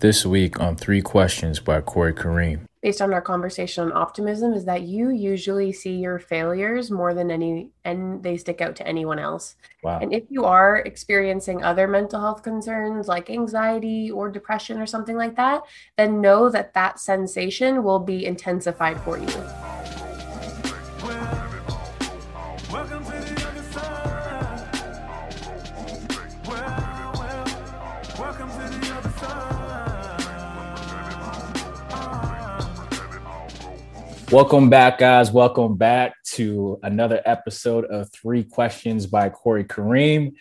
This week on Three Questions by Corey Kareem. Based on our conversation on optimism, is that you usually see your failures more than any, and they stick out to anyone else. Wow. And if you are experiencing other mental health concerns like anxiety or depression or something like that, then know that that sensation will be intensified for you. Welcome back, guys. Welcome back to another episode of Three Questions by Corey Kareem,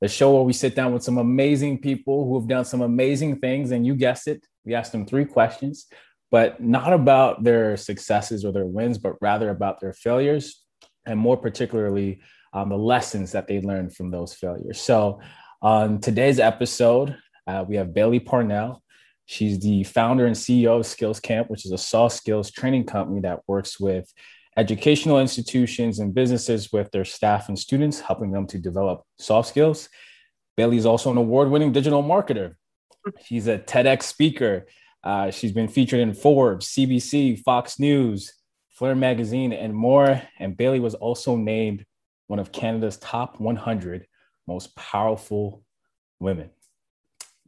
the show where we sit down with some amazing people who have done some amazing things. And you guessed it, we asked them three questions, but not about their successes or their wins, but rather about their failures, and more particularly, um, the lessons that they learned from those failures. So, on today's episode, uh, we have Bailey Parnell. She's the founder and CEO of Skills Camp, which is a soft skills training company that works with educational institutions and businesses with their staff and students, helping them to develop soft skills. Bailey is also an award winning digital marketer. She's a TEDx speaker. Uh, she's been featured in Forbes, CBC, Fox News, Flare Magazine, and more. And Bailey was also named one of Canada's top 100 most powerful women.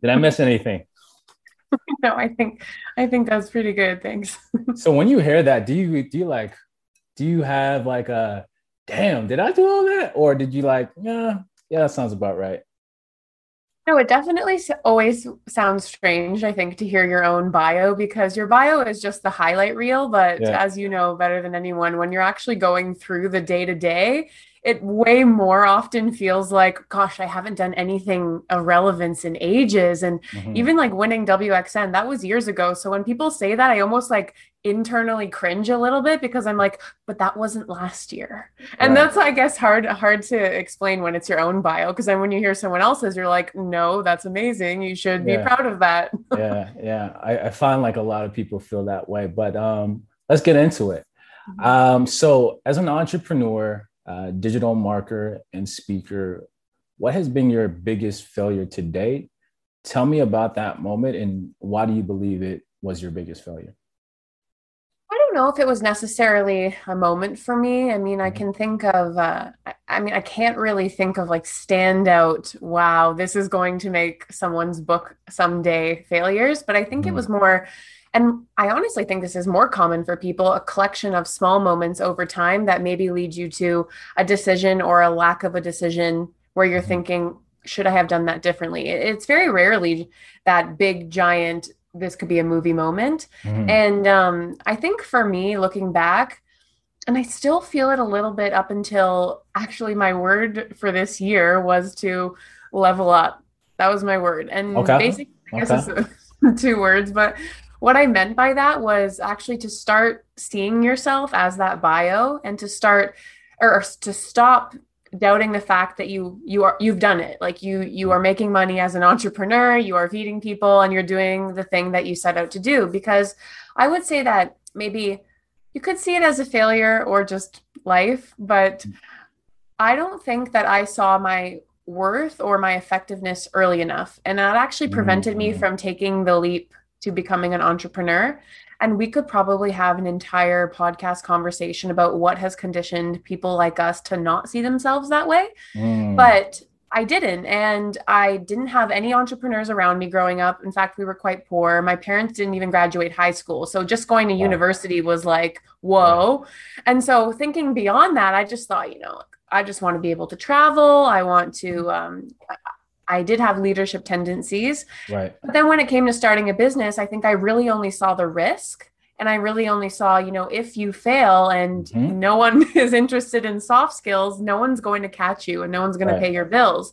Did I miss anything? no, I think I think that's pretty good. Thanks. so when you hear that, do you do you like do you have like a damn, did I do all that? Or did you like, yeah, yeah, that sounds about right? No, it definitely always sounds strange, I think, to hear your own bio because your bio is just the highlight reel. But yeah. as you know better than anyone, when you're actually going through the day to day, it way more often feels like, gosh, I haven't done anything of relevance in ages. And mm-hmm. even like winning WXN, that was years ago. So when people say that, I almost like internally cringe a little bit because I'm like, but that wasn't last year. And right. that's, I guess, hard, hard to explain when it's your own bio. Cause then when you hear someone else's, you're like, no, that's amazing. You should yeah. be proud of that. yeah. Yeah. I, I find like a lot of people feel that way, but um, let's get into it. Mm-hmm. Um, so as an entrepreneur, uh, digital marker and speaker. What has been your biggest failure to date? Tell me about that moment and why do you believe it was your biggest failure? I don't know if it was necessarily a moment for me. I mean, I mm-hmm. can think of, uh, I mean, I can't really think of like standout, wow, this is going to make someone's book someday failures. But I think mm-hmm. it was more and I honestly think this is more common for people a collection of small moments over time that maybe lead you to a decision or a lack of a decision where you're mm-hmm. thinking, should I have done that differently? It's very rarely that big, giant, this could be a movie moment. Mm-hmm. And um, I think for me, looking back, and I still feel it a little bit up until actually my word for this year was to level up. That was my word. And okay. basically, I guess it's two words, but what I meant by that was actually to start seeing yourself as that bio and to start or, to stop doubting the fact that you you are you've done it. Like you you are making money as an entrepreneur you are feeding people and you're doing the thing that you set out to do. Because i would say that maybe you could see it as a failure or just life but i don't think that i saw my worth or my effectiveness early enough. And that actually prevented me mm. from taking the leap to becoming an entrepreneur. And we could probably have an entire podcast conversation about what has conditioned people like us to not see themselves that way. Mm. But I didn't. And I didn't have any entrepreneurs around me growing up. In fact, we were quite poor. My parents didn't even graduate high school. So just going to wow. university was like, whoa. And so thinking beyond that, I just thought, you know, I just want to be able to travel. I want to, um, I did have leadership tendencies. Right. But then when it came to starting a business, I think I really only saw the risk and I really only saw, you know, if you fail and mm-hmm. no one is interested in soft skills, no one's going to catch you and no one's going right. to pay your bills.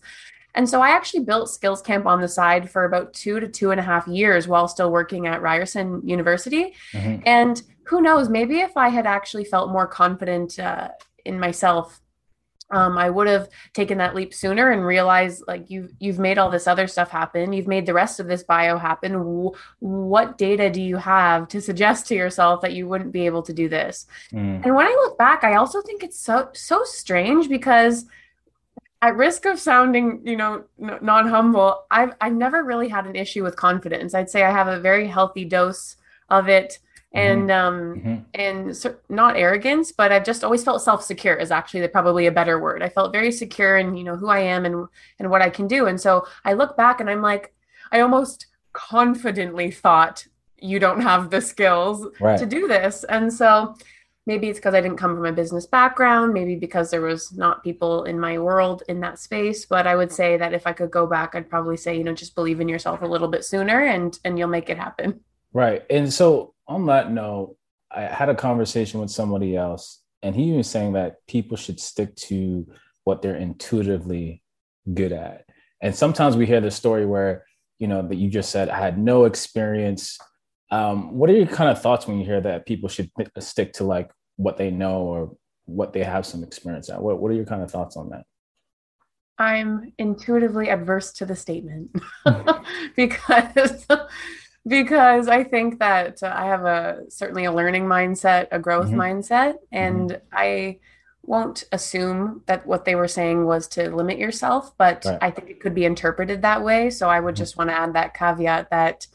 And so I actually built Skills Camp on the side for about two to two and a half years while still working at Ryerson University. Mm-hmm. And who knows, maybe if I had actually felt more confident uh, in myself um, I would have taken that leap sooner and realized like you've you've made all this other stuff happen. You've made the rest of this bio happen. W- what data do you have to suggest to yourself that you wouldn't be able to do this? Mm. And when I look back, I also think it's so so strange because at risk of sounding, you know, n- non humble, I've I've never really had an issue with confidence. I'd say I have a very healthy dose of it, and mm-hmm. um, mm-hmm. and so, not arrogance, but I've just always felt self secure is actually the, probably a better word. I felt very secure in you know who I am and and what I can do, and so I look back and I'm like, I almost confidently thought you don't have the skills right. to do this, and so maybe it's because I didn't come from a business background, maybe because there was not people in my world in that space, but I would say that if I could go back, I'd probably say, you know, just believe in yourself a little bit sooner and and you'll make it happen. Right. And so on that note, I had a conversation with somebody else and he was saying that people should stick to what they're intuitively good at. And sometimes we hear the story where, you know, that you just said I had no experience um, what are your kind of thoughts when you hear that people should stick to like what they know or what they have some experience at? What What are your kind of thoughts on that? I'm intuitively adverse to the statement because because I think that uh, I have a certainly a learning mindset, a growth mm-hmm. mindset, and mm-hmm. I won't assume that what they were saying was to limit yourself, but right. I think it could be interpreted that way. So I would mm-hmm. just want to add that caveat that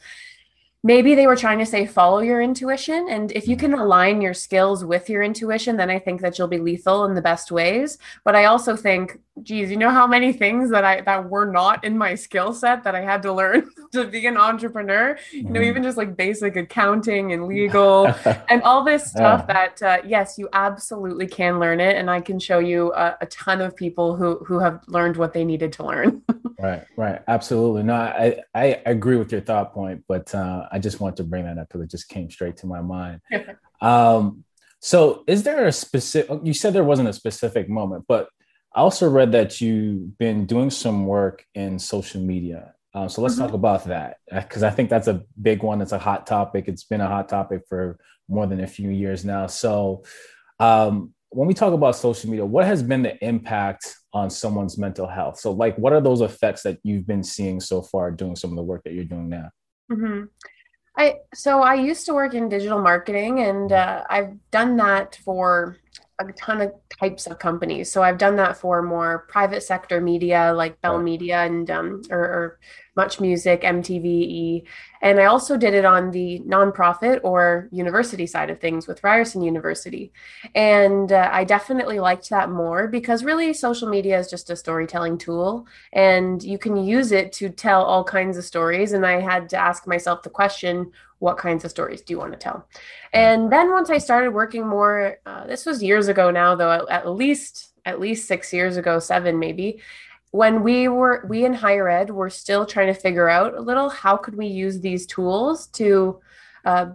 maybe they were trying to say follow your intuition and if you mm-hmm. can align your skills with your intuition then i think that you'll be lethal in the best ways but i also think geez you know how many things that i that were not in my skill set that i had to learn to be an entrepreneur? You know mm-hmm. even just like basic accounting and legal and all this stuff yeah. that uh, yes you absolutely can learn it and i can show you a, a ton of people who who have learned what they needed to learn. Right right. Absolutely. No i i agree with your thought point but uh, i just want to bring that up because it just came straight to my mind. Um so is there a specific you said there wasn't a specific moment but i also read that you've been doing some work in social media um, so let's mm-hmm. talk about that because i think that's a big one it's a hot topic it's been a hot topic for more than a few years now so um, when we talk about social media, what has been the impact on someone's mental health? So, like, what are those effects that you've been seeing so far doing some of the work that you're doing now? Mm-hmm. I so I used to work in digital marketing, and uh, I've done that for a ton of types of companies. So I've done that for more private sector media like Bell. Media and um, or, or, Much Music, MTV, and I also did it on the nonprofit or university side of things with Ryerson University. And uh, I definitely liked that more because really social media is just a storytelling tool and you can use it to tell all kinds of stories. And I had to ask myself the question what kinds of stories do you want to tell? And then once I started working more, uh, this was years ago now, though, at, least at least six years ago, seven maybe, when we were we in higher ed were still trying to figure out a little how could we use these tools to uh,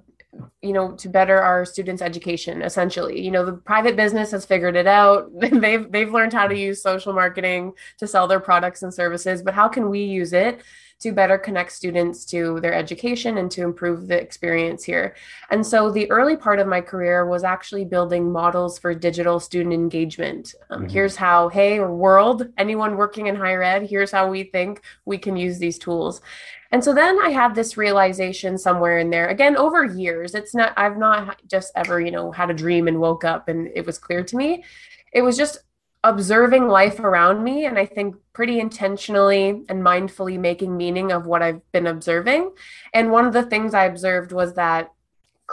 you know to better our students education essentially. You know the private business has figured it out. They've they've learned how to use social marketing to sell their products and services but how can we use it to better connect students to their education and to improve the experience here. And so the early part of my career was actually building models for digital student engagement. Um, mm-hmm. Here's how, hey, world, anyone working in higher ed, here's how we think we can use these tools. And so then I had this realization somewhere in there. Again, over years, it's not, I've not just ever, you know, had a dream and woke up and it was clear to me. It was just observing life around me and I think pretty intentionally and mindfully making meaning of what I've been observing. And one of the things I observed was that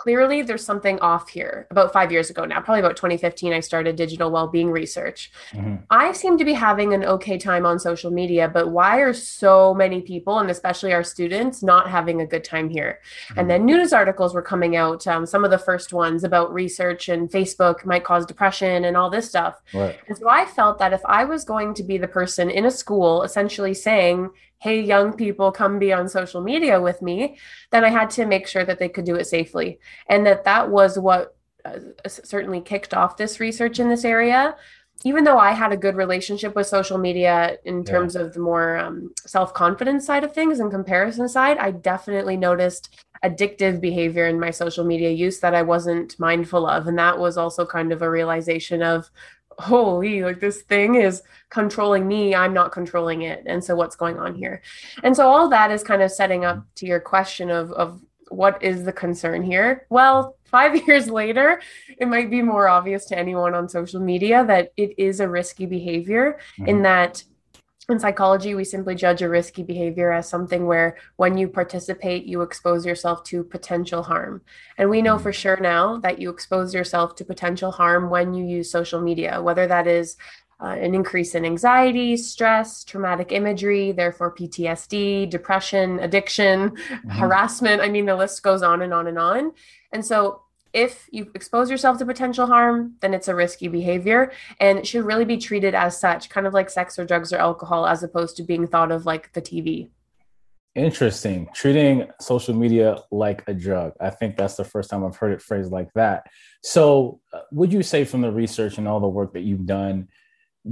clearly there's something off here. About five years ago now, probably about 2015, I started digital well-being research. Mm-hmm. I seem to be having an okay time on social media, but why are so many people, and especially our students, not having a good time here? Mm-hmm. And then news articles were coming out. Um, some of the first ones about research and Facebook might cause depression and all this stuff. Right. And so I felt that if I was going to be the person in a school, essentially saying, hey, young people, come be on social media with me, then I had to make sure that they could do it safely. And that that was what uh, certainly kicked off this research in this area. Even though I had a good relationship with social media in terms yeah. of the more um, self confidence side of things and comparison side, I definitely noticed addictive behavior in my social media use that I wasn't mindful of. And that was also kind of a realization of holy like this thing is controlling me i'm not controlling it and so what's going on here and so all that is kind of setting up to your question of of what is the concern here well five years later it might be more obvious to anyone on social media that it is a risky behavior mm-hmm. in that in psychology, we simply judge a risky behavior as something where when you participate, you expose yourself to potential harm. And we know for sure now that you expose yourself to potential harm when you use social media, whether that is uh, an increase in anxiety, stress, traumatic imagery, therefore PTSD, depression, addiction, mm-hmm. harassment. I mean, the list goes on and on and on. And so if you expose yourself to potential harm, then it's a risky behavior and it should really be treated as such, kind of like sex or drugs or alcohol, as opposed to being thought of like the TV. Interesting. Treating social media like a drug. I think that's the first time I've heard it phrased like that. So, uh, would you say from the research and all the work that you've done,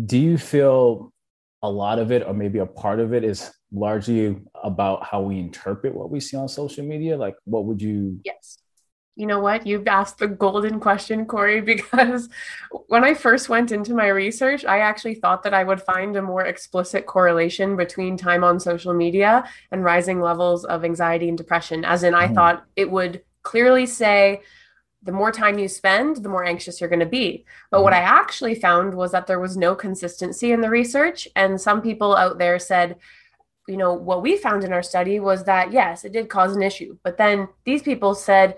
do you feel a lot of it, or maybe a part of it, is largely about how we interpret what we see on social media? Like, what would you? Yes you know what? You've asked the golden question, Corey, because when I first went into my research, I actually thought that I would find a more explicit correlation between time on social media and rising levels of anxiety and depression. As in, I mm. thought it would clearly say, the more time you spend, the more anxious you're going to be. But what mm-hmm. I actually found was that there was no consistency in the research. And some people out there said, you know, what we found in our study was that yes, it did cause an issue. But then these people said,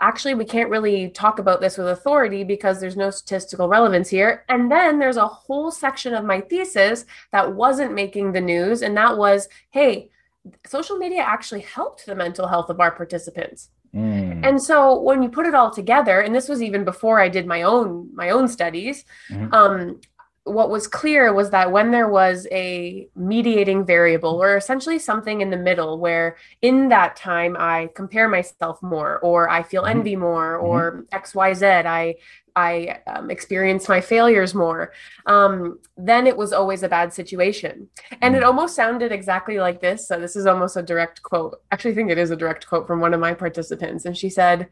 actually we can't really talk about this with authority because there's no statistical relevance here and then there's a whole section of my thesis that wasn't making the news and that was hey social media actually helped the mental health of our participants mm. and so when you put it all together and this was even before i did my own my own studies mm-hmm. um, what was clear was that when there was a mediating variable or essentially something in the middle where in that time i compare myself more or i feel mm-hmm. envy more mm-hmm. or xyz i i um, experience my failures more um, then it was always a bad situation and mm-hmm. it almost sounded exactly like this so this is almost a direct quote actually i think it is a direct quote from one of my participants and she said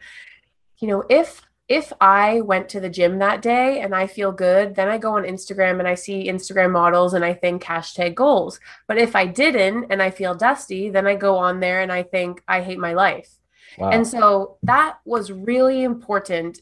you know if if I went to the gym that day and I feel good, then I go on Instagram and I see Instagram models and I think hashtag goals. But if I didn't and I feel dusty, then I go on there and I think I hate my life. Wow. And so that was really important.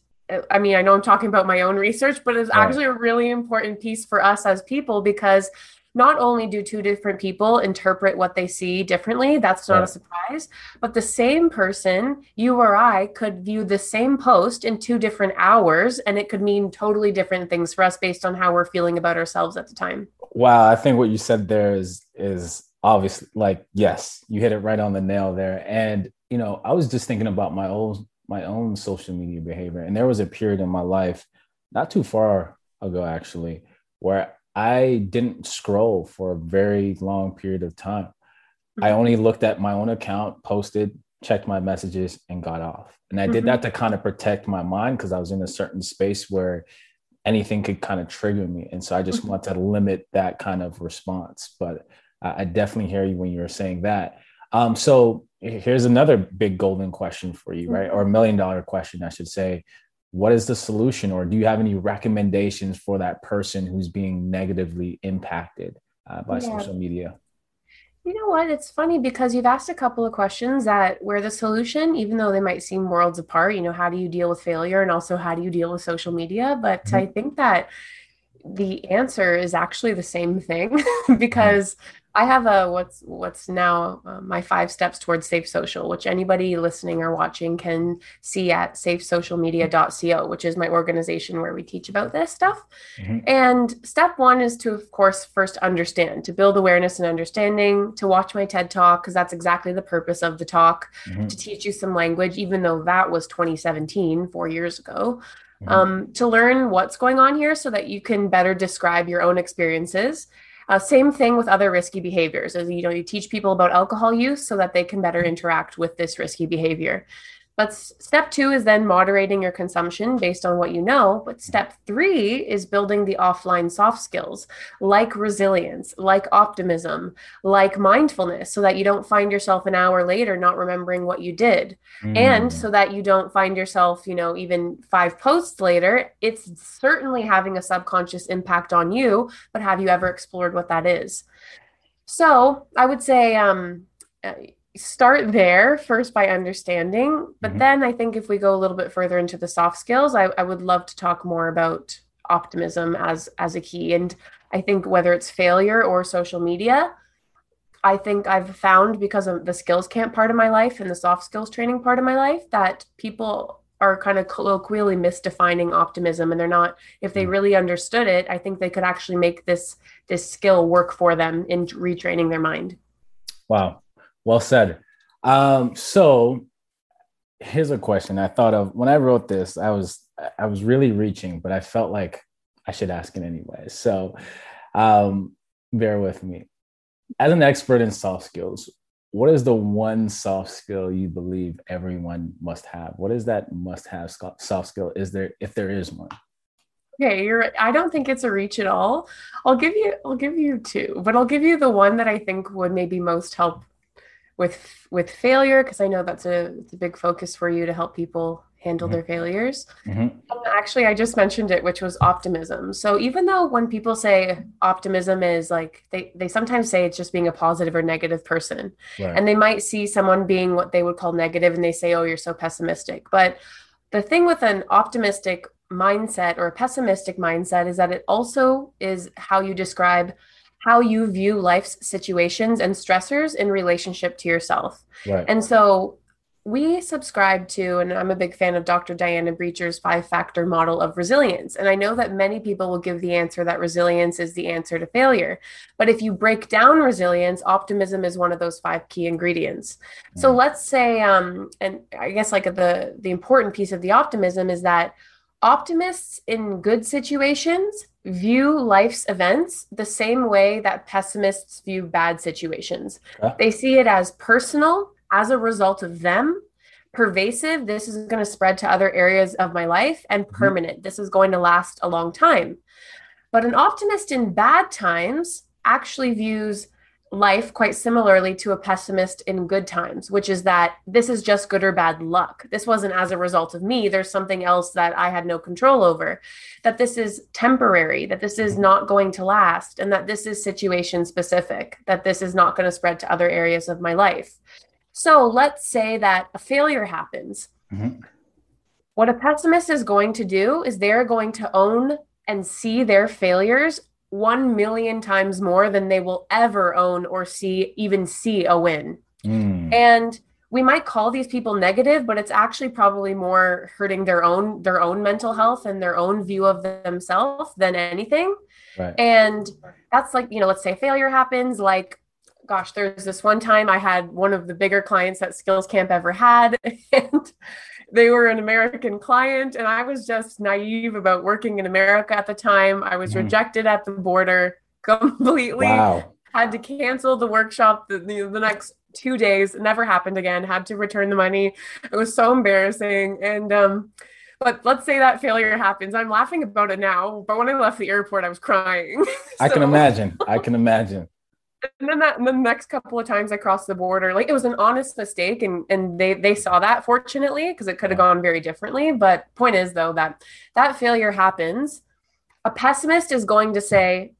I mean, I know I'm talking about my own research, but it's right. actually a really important piece for us as people because not only do two different people interpret what they see differently, that's not right. a surprise, but the same person, you or I, could view the same post in two different hours and it could mean totally different things for us based on how we're feeling about ourselves at the time. Wow, I think what you said there is is obviously like yes, you hit it right on the nail there. And you know, I was just thinking about my own my own social media behavior and there was a period in my life not too far ago actually where I didn't scroll for a very long period of time. Mm-hmm. I only looked at my own account, posted, checked my messages, and got off. And I mm-hmm. did that to kind of protect my mind because I was in a certain space where anything could kind of trigger me. And so I just mm-hmm. want to limit that kind of response. But I, I definitely hear you when you were saying that. Um, so here's another big golden question for you, right? Mm-hmm. Or a million dollar question, I should say what is the solution or do you have any recommendations for that person who's being negatively impacted uh, by yeah. social media? You know what? It's funny because you've asked a couple of questions that where the solution even though they might seem worlds apart. You know how do you deal with failure and also how do you deal with social media? But mm-hmm. i think that the answer is actually the same thing because I have a what's what's now uh, my five steps towards safe social, which anybody listening or watching can see at safesocialmedia.co, which is my organization where we teach about this stuff. Mm-hmm. And step one is to, of course, first understand, to build awareness and understanding, to watch my TED talk, because that's exactly the purpose of the talk, mm-hmm. to teach you some language, even though that was 2017, four years ago. Mm-hmm. Um, to learn what's going on here so that you can better describe your own experiences uh, same thing with other risky behaviors, as you know, you teach people about alcohol use so that they can better interact with this risky behavior. But step two is then moderating your consumption based on what you know. But step three is building the offline soft skills like resilience, like optimism, like mindfulness, so that you don't find yourself an hour later not remembering what you did. Mm. And so that you don't find yourself, you know, even five posts later, it's certainly having a subconscious impact on you. But have you ever explored what that is? So I would say, um, start there first by understanding but mm-hmm. then i think if we go a little bit further into the soft skills I, I would love to talk more about optimism as as a key and I think whether it's failure or social media, I think I've found because of the skills camp part of my life and the soft skills training part of my life that people are kind of colloquially misdefining optimism and they're not if they hmm. really understood it i think they could actually make this this skill work for them in retraining their mind wow well said um so here's a question i thought of when i wrote this i was i was really reaching but i felt like i should ask it anyway so um bear with me as an expert in soft skills, what is the one soft skill you believe everyone must have? What is that must have soft skill? Is there, if there is one? Okay, you're I don't think it's a reach at all. I'll give you I'll give you two, but I'll give you the one that I think would maybe most help with with failure because I know that's a, a big focus for you to help people handle mm-hmm. their failures. Mm-hmm. Actually, I just mentioned it, which was optimism. So even though when people say optimism is like they they sometimes say it's just being a positive or negative person, right. and they might see someone being what they would call negative, and they say, "Oh, you're so pessimistic." But the thing with an optimistic mindset or a pessimistic mindset is that it also is how you describe how you view life's situations and stressors in relationship to yourself. Right. And so we subscribe to, and I'm a big fan of Dr. Diana Brecher's five factor model of resilience. And I know that many people will give the answer that resilience is the answer to failure. But if you break down resilience, optimism is one of those five key ingredients. Mm. So let's say, um, and I guess like the, the important piece of the optimism is that optimists in good situations view life's events the same way that pessimists view bad situations. They see it as personal as a result of them pervasive this is going to spread to other areas of my life and mm-hmm. permanent mm-hmm. this is going to last a long time but an optimist in bad times actually views life quite similarly to a pessimist in good times, which is that this is just good or bad luck. This wasn't as a result of me. There's something else that I had no control over, that this is temporary, that this is not going to last, and that this is situation specific, that this is not going to spread to other areas of my life. So let's say that a failure happens. Mm-hmm. What a pessimist is going to do is they're going to own and see their failures 1 million times more than they will ever own or see, even see a win. Mm. And we might call these people negative but it's actually probably more hurting their own their own mental health and their own view of themselves than anything right. and that's like you know let's say failure happens like gosh, there's this one time I had one of the bigger clients that Skills Camp ever had, and they were an American client, and I was just naive about working in America at the time. I was mm. rejected at the border completely. Wow. Had to cancel the workshop the, the, the next two days. Never happened again. Had to return the money. It was so embarrassing. And um, but let's say that failure happens. I'm laughing about it now, but when I left the airport, I was crying. I can imagine. I can imagine and then that the next couple of times I crossed the border, like it was an honest mistake, and and they they saw that fortunately because it could have gone very differently. But point is though that that failure happens. A pessimist is going to say,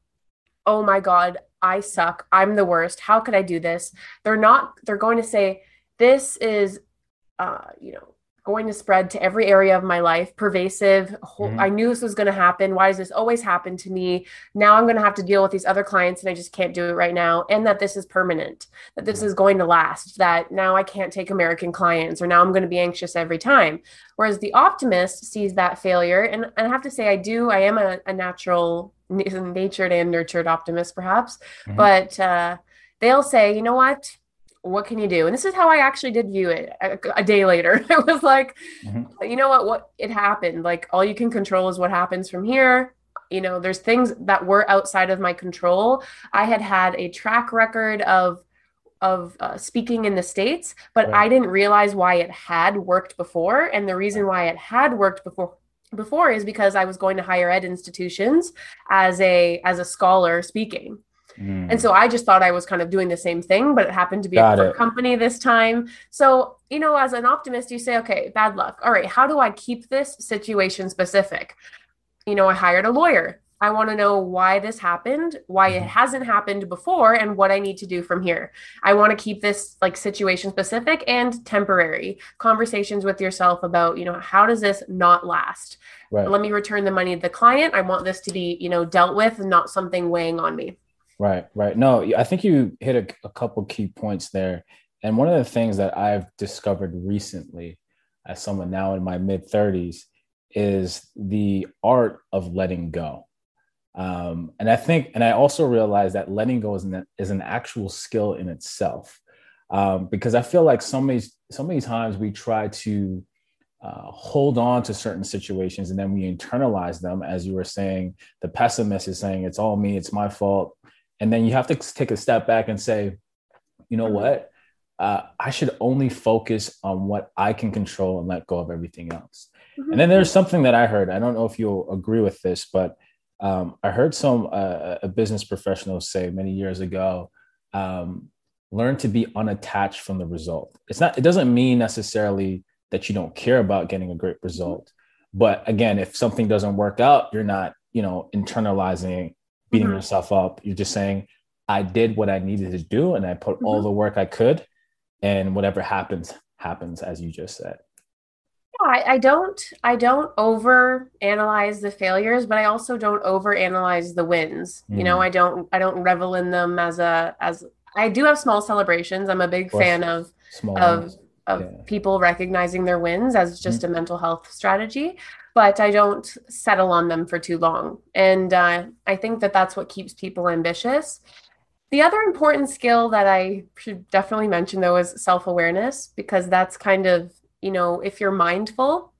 "Oh my God, I suck. I'm the worst. How could I do this?" They're not. They're going to say, "This is, uh, you know, going to spread to every area of my life, pervasive. Mm-hmm. I knew this was going to happen. Why does this always happen to me? Now I'm going to have to deal with these other clients and I just can't do it right now. And that this is permanent, that this is going to last, that now I can't take American clients or now I'm going to be anxious every time. Whereas the optimist sees that failure. And, and I have to say, I do, I am a, a natural, natured and nurtured optimist, perhaps, mm-hmm. but uh, they'll say, you know what? What can you do? And this is how I actually did view it a, a day later. it was like, mm-hmm. you know what, what it happened. Like all you can control is what happens from here. You know, there's things that were outside of my control. I had had a track record of of uh, speaking in the states, but right. I didn't realize why it had worked before. And the reason why it had worked before before is because I was going to higher ed institutions as a as a scholar speaking. Mm. And so I just thought I was kind of doing the same thing, but it happened to be Got a company this time. So, you know, as an optimist, you say, okay, bad luck. All right, how do I keep this situation specific? You know, I hired a lawyer. I want to know why this happened, why it mm-hmm. hasn't happened before, and what I need to do from here. I want to keep this like situation specific and temporary. Conversations with yourself about, you know, how does this not last? Right. Let me return the money to the client. I want this to be, you know, dealt with not something weighing on me. Right, right. No, I think you hit a, a couple key points there. And one of the things that I've discovered recently as someone now in my mid 30s is the art of letting go um, and I think, and I also realized that letting go is an, is an actual skill in itself. Um, because I feel like so many, so many times we try to uh, hold on to certain situations and then we internalize them. As you were saying, the pessimist is saying, it's all me, it's my fault. And then you have to take a step back and say, you know what? Uh, I should only focus on what I can control and let go of everything else. Mm-hmm. And then there's something that I heard. I don't know if you'll agree with this, but um, I heard some uh, a business professional say many years ago, um, learn to be unattached from the result. It's not. It doesn't mean necessarily that you don't care about getting a great result, but again, if something doesn't work out, you're not you know internalizing, beating mm-hmm. yourself up. You're just saying, I did what I needed to do, and I put mm-hmm. all the work I could, and whatever happens happens, as you just said. I, I don't I don't over analyze the failures, but I also don't over analyze the wins. Mm. You know, mm. I don't I don't revel in them as a as I do have small celebrations. I'm a big fan of small of ones. of yeah. people recognizing their wins as just mm. a mental health strategy, but I don't settle on them for too long. And uh, I think that that's what keeps people ambitious. The other important skill that I should definitely mention though is self awareness because that's kind of you know, if you're mindful,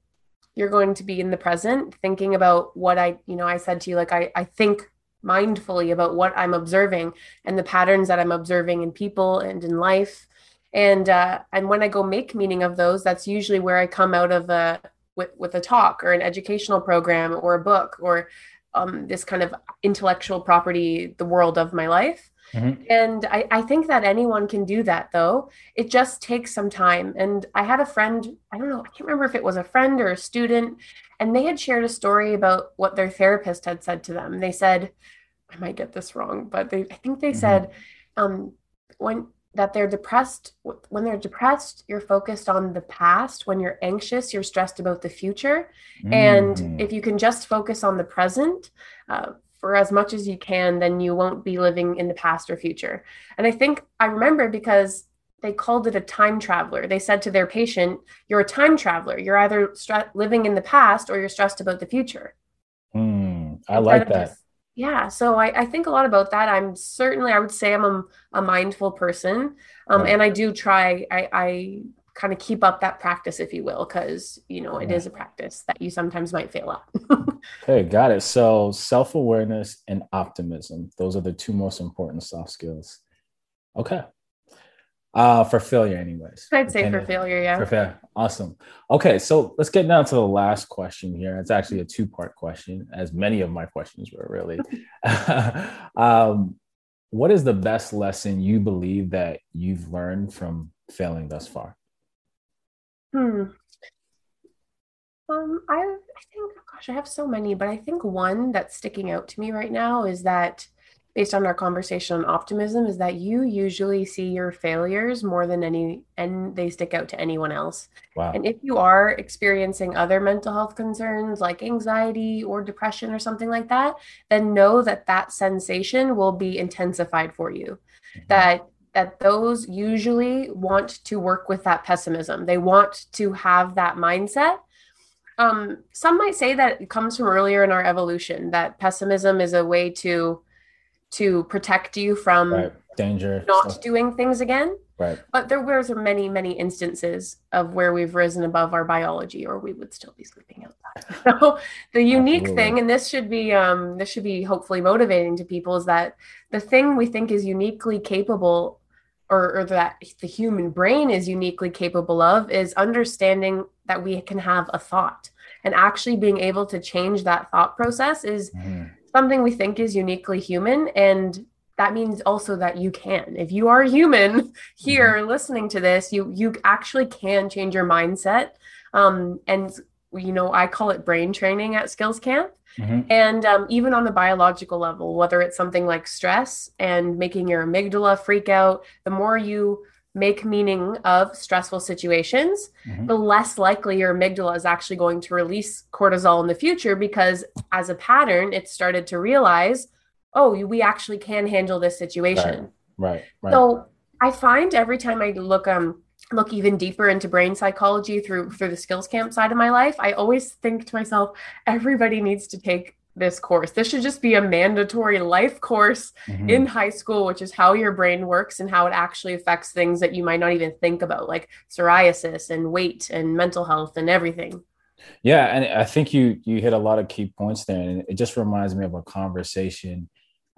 you're going to be in the present thinking about what I, you know, I said to you, like, I, I think mindfully about what I'm observing and the patterns that I'm observing in people and in life. And, uh, and when I go make meaning of those, that's usually where I come out of a, with, with a talk or an educational program or a book or um, this kind of intellectual property, the world of my life. Mm-hmm. And I, I think that anyone can do that though. It just takes some time. And I had a friend, I don't know, I can't remember if it was a friend or a student, and they had shared a story about what their therapist had said to them. They said, I might get this wrong, but they, I think they mm-hmm. said, um, when that they're depressed when they're depressed you're focused on the past when you're anxious you're stressed about the future mm. and if you can just focus on the present uh, for as much as you can, then you won't be living in the past or future. And I think I remember because they called it a time traveler. They said to their patient, You're a time traveler. You're either stre- living in the past or you're stressed about the future. Mm, I like that. Just, yeah. So I, I, think a lot about that. I'm certainly, I would say I'm a, a mindful person. Um. And I do try, I, I kind of keep up that practice, if you will, because you know it yeah. a practice that you sometimes might fail at. okay, got it. So self awareness and optimism; those are the two most important soft skills. Okay. Uh, for failure, anyways. I'd say for failure, yeah. For failure. Awesome. Okay, so let's get down to the last question here. It's actually a two part question, as many of my questions were really. um, what is the best lesson you believe that you've learned from failing thus far? Hmm. Um, I I think, gosh, I have so many, but I think one that's sticking out to me right now is that based on our conversation on optimism is that you usually see your failures more than any and they stick out to anyone else. Wow. And if you are experiencing other mental health concerns like anxiety or depression or something like that, then know that that sensation will be intensified for you. Mm-hmm. That that those usually want to work with that pessimism. They want to have that mindset. Um, some might say that it comes from earlier in our evolution that pessimism is a way to to protect you from right. danger, not stuff. doing things again. Right. But there were many, many instances of where we've risen above our biology, or we would still be sleeping outside. So the unique Absolutely. thing, and this should be um, this should be hopefully motivating to people, is that the thing we think is uniquely capable or, or that the human brain is uniquely capable of is understanding that we can have a thought and actually being able to change that thought process is mm. Something we think is uniquely human and that means also that you can if you are human here mm-hmm. listening to this you you actually can change your mindset um, and you know, I call it brain training at Skills Camp. Mm-hmm. And um, even on the biological level, whether it's something like stress and making your amygdala freak out, the more you make meaning of stressful situations, mm-hmm. the less likely your amygdala is actually going to release cortisol in the future because as a pattern, it started to realize, oh, we actually can handle this situation. Right. Right. right. So I find every time I look um look even deeper into brain psychology through through the skills camp side of my life, I always think to myself, everybody needs to take this course. This should just be a mandatory life course mm-hmm. in high school, which is how your brain works and how it actually affects things that you might not even think about, like psoriasis and weight and mental health and everything. Yeah, and I think you you hit a lot of key points there, and it just reminds me of a conversation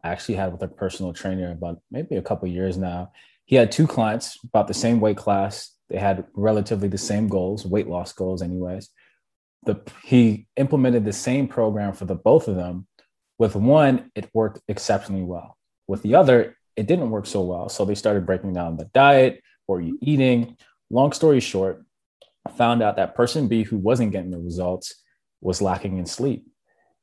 I actually had with a personal trainer about maybe a couple years now. He had two clients about the same weight class. They had relatively the same goals, weight loss goals, anyways the he implemented the same program for the both of them. With one, it worked exceptionally well. With the other, it didn't work so well. So they started breaking down the diet, what or you eating. Long story short, found out that person B who wasn't getting the results was lacking in sleep.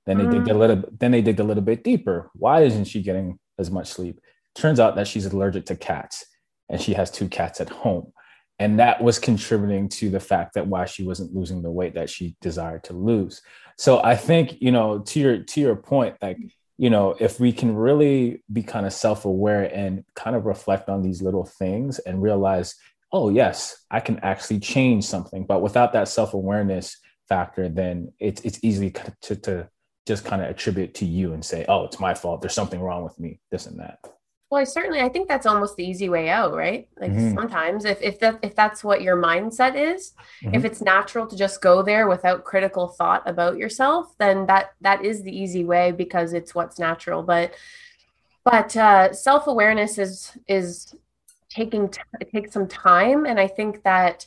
Then they mm. digged a little. Then they digged a little bit deeper. Why isn't she getting as much sleep? Turns out that she's allergic to cats, and she has two cats at home and that was contributing to the fact that why she wasn't losing the weight that she desired to lose. So i think you know to your to your point like you know if we can really be kind of self-aware and kind of reflect on these little things and realize oh yes i can actually change something. But without that self-awareness factor then it's it's easy to, to just kind of attribute to you and say oh it's my fault. There's something wrong with me this and that well, I certainly I think that's almost the easy way out, right? Like mm-hmm. sometimes if if that if that's what your mindset is, mm-hmm. if it's natural to just go there without critical thought about yourself, then that that is the easy way because it's what's natural. But but uh, self-awareness is is taking t- it takes some time and I think that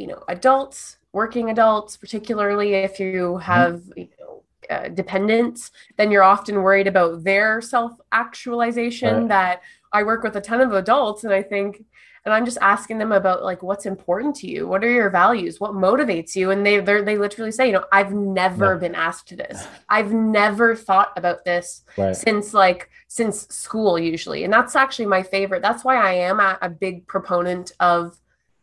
you know, adults, working adults, particularly if you mm-hmm. have uh, dependents, then you're often worried about their self actualization. Right. That I work with a ton of adults, and I think, and I'm just asking them about like what's important to you, what are your values, what motivates you, and they they literally say, you know, I've never been asked this, I've never thought about this right. since like since school usually, and that's actually my favorite. That's why I am a, a big proponent of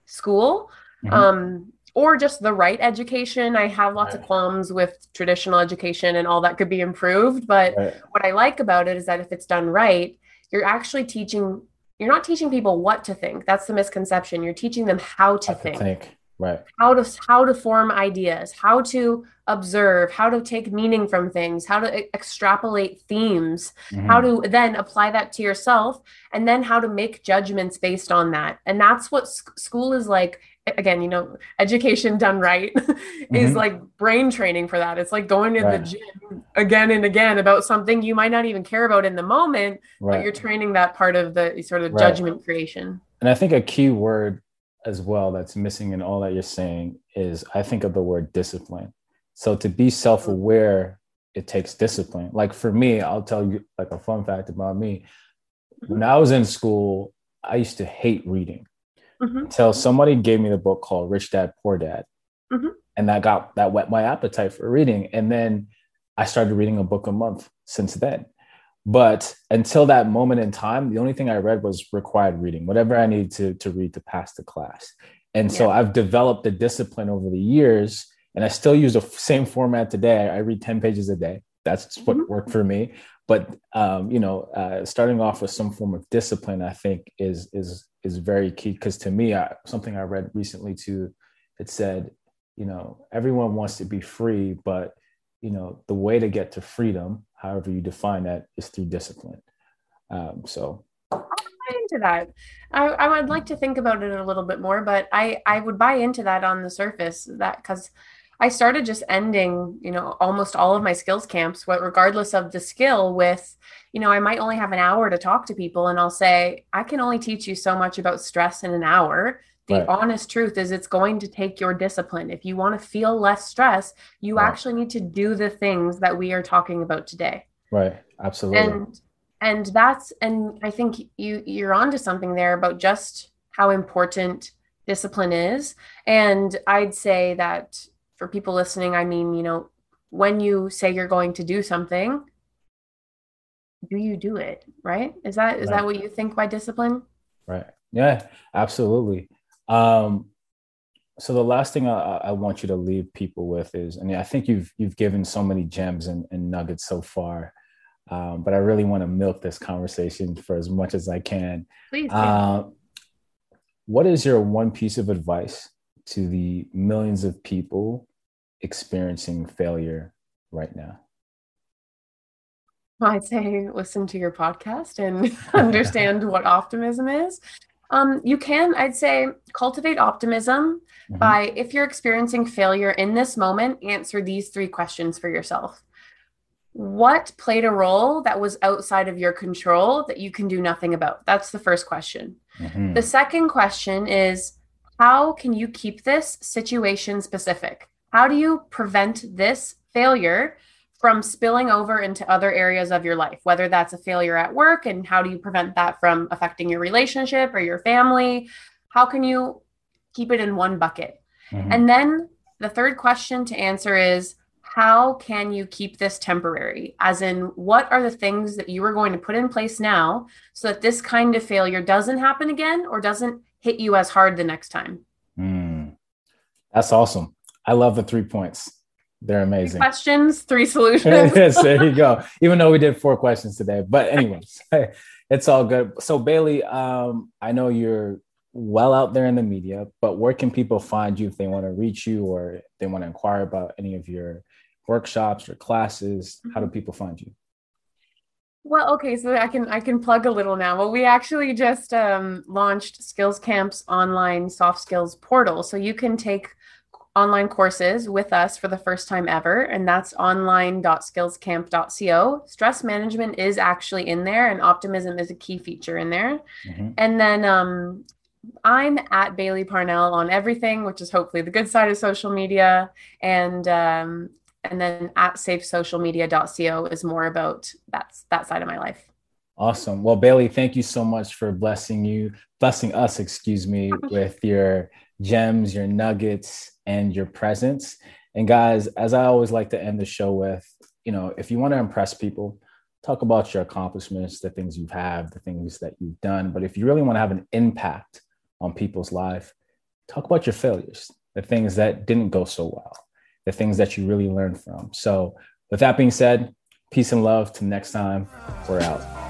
school. Mm-hmm. Um, or just the right education. I have lots right. of qualms with traditional education and all that could be improved. But right. what I like about it is that if it's done right, you're actually teaching, you're not teaching people what to think. That's the misconception. You're teaching them how to, think. think. Right. How to how to form ideas, how to observe, how to take meaning from things, how to extrapolate themes, mm-hmm. how to then apply that to yourself, and then how to make judgments based on that. And that's what sc- school is like again, you know, education done right mm-hmm. is like brain training for that. It's like going to right. the gym again and again about something you might not even care about in the moment, right. but you're training that part of the sort of right. judgment creation. And I think a key word as well that's missing in all that you're saying is I think of the word discipline. So to be self-aware, it takes discipline. Like for me, I'll tell you like a fun fact about me. When I was in school, I used to hate reading mm-hmm. until somebody gave me the book called Rich Dad Poor Dad. Mm-hmm. And that got that whet my appetite for reading. And then I started reading a book a month since then. But until that moment in time, the only thing I read was required reading, whatever I needed to, to read to pass the class. And yeah. so I've developed the discipline over the years, and I still use the same format today. I read 10 pages a day. That's what mm-hmm. worked for me. But um, you know, uh, starting off with some form of discipline, I think is is is very key because to me I, something i read recently too it said you know everyone wants to be free but you know the way to get to freedom however you define that is through discipline um, so into that I, I would like to think about it a little bit more but i i would buy into that on the surface that because i started just ending you know almost all of my skills camps what regardless of the skill with you know, I might only have an hour to talk to people and I'll say, I can only teach you so much about stress in an hour. The right. honest truth is it's going to take your discipline. If you want to feel less stress, you right. actually need to do the things that we are talking about today. Right. Absolutely. And and that's and I think you you're onto something there about just how important discipline is. And I'd say that for people listening, I mean, you know, when you say you're going to do something, do you do it? Right? Is that is right. that what you think by discipline? Right. Yeah, absolutely. Um, so the last thing I, I, want you to leave people with is, I mean, I think you've you've given so many gems and, and nuggets so far, um, but I really want to milk this conversation for as much as I can. Please. Uh, what is your one piece of advice to the millions of people experiencing failure right now? I'd say listen to your podcast and understand what optimism is. Um, you can, I'd say, cultivate optimism mm-hmm. by if you're experiencing failure in this moment, answer these three questions for yourself. What played a role that was outside of your control that you can do nothing about? That's the first question. Mm-hmm. The second question is how can you keep this situation specific? How do you prevent this failure from spilling over into other areas of your life, whether that's a failure at work and how do you prevent that from affecting your relationship or your family? How can you keep it in one bucket? Mm-hmm. And then the third question to answer is how can you keep this temporary? As in, what are the things that you are going to put in place now so that this kind of failure doesn't happen again or doesn't hit you as hard the next time? Mm. That's awesome. I love the three points. They're amazing. Three questions, three solutions. yes, there you go. Even though we did four questions today, but anyways, it's all good. So Bailey, um, I know you're well out there in the media, but where can people find you if they want to reach you or they want to inquire about any of your workshops or classes? How do mm-hmm. people find you? Well, okay, so I can I can plug a little now. Well, we actually just um, launched Skills Camp's online soft skills portal, so you can take online courses with us for the first time ever, and that's online.skillscamp.co. Stress management is actually in there, and optimism is a key feature in there. Mm-hmm. And then um, I'm at Bailey Parnell on everything, which is hopefully the good side of social media, and um, and then at safesocialmedia.co is more about that's that side of my life. Awesome. Well, Bailey, thank you so much for blessing you, blessing us, excuse me, with your gems, your nuggets, and your presence. And guys, as I always like to end the show with, you know, if you want to impress people, talk about your accomplishments, the things you have, had, the things that you've done. But if you really want to have an impact on people's life, talk about your failures, the things that didn't go so well, the things that you really learned from. So, with that being said, peace and love. To next time, we're out.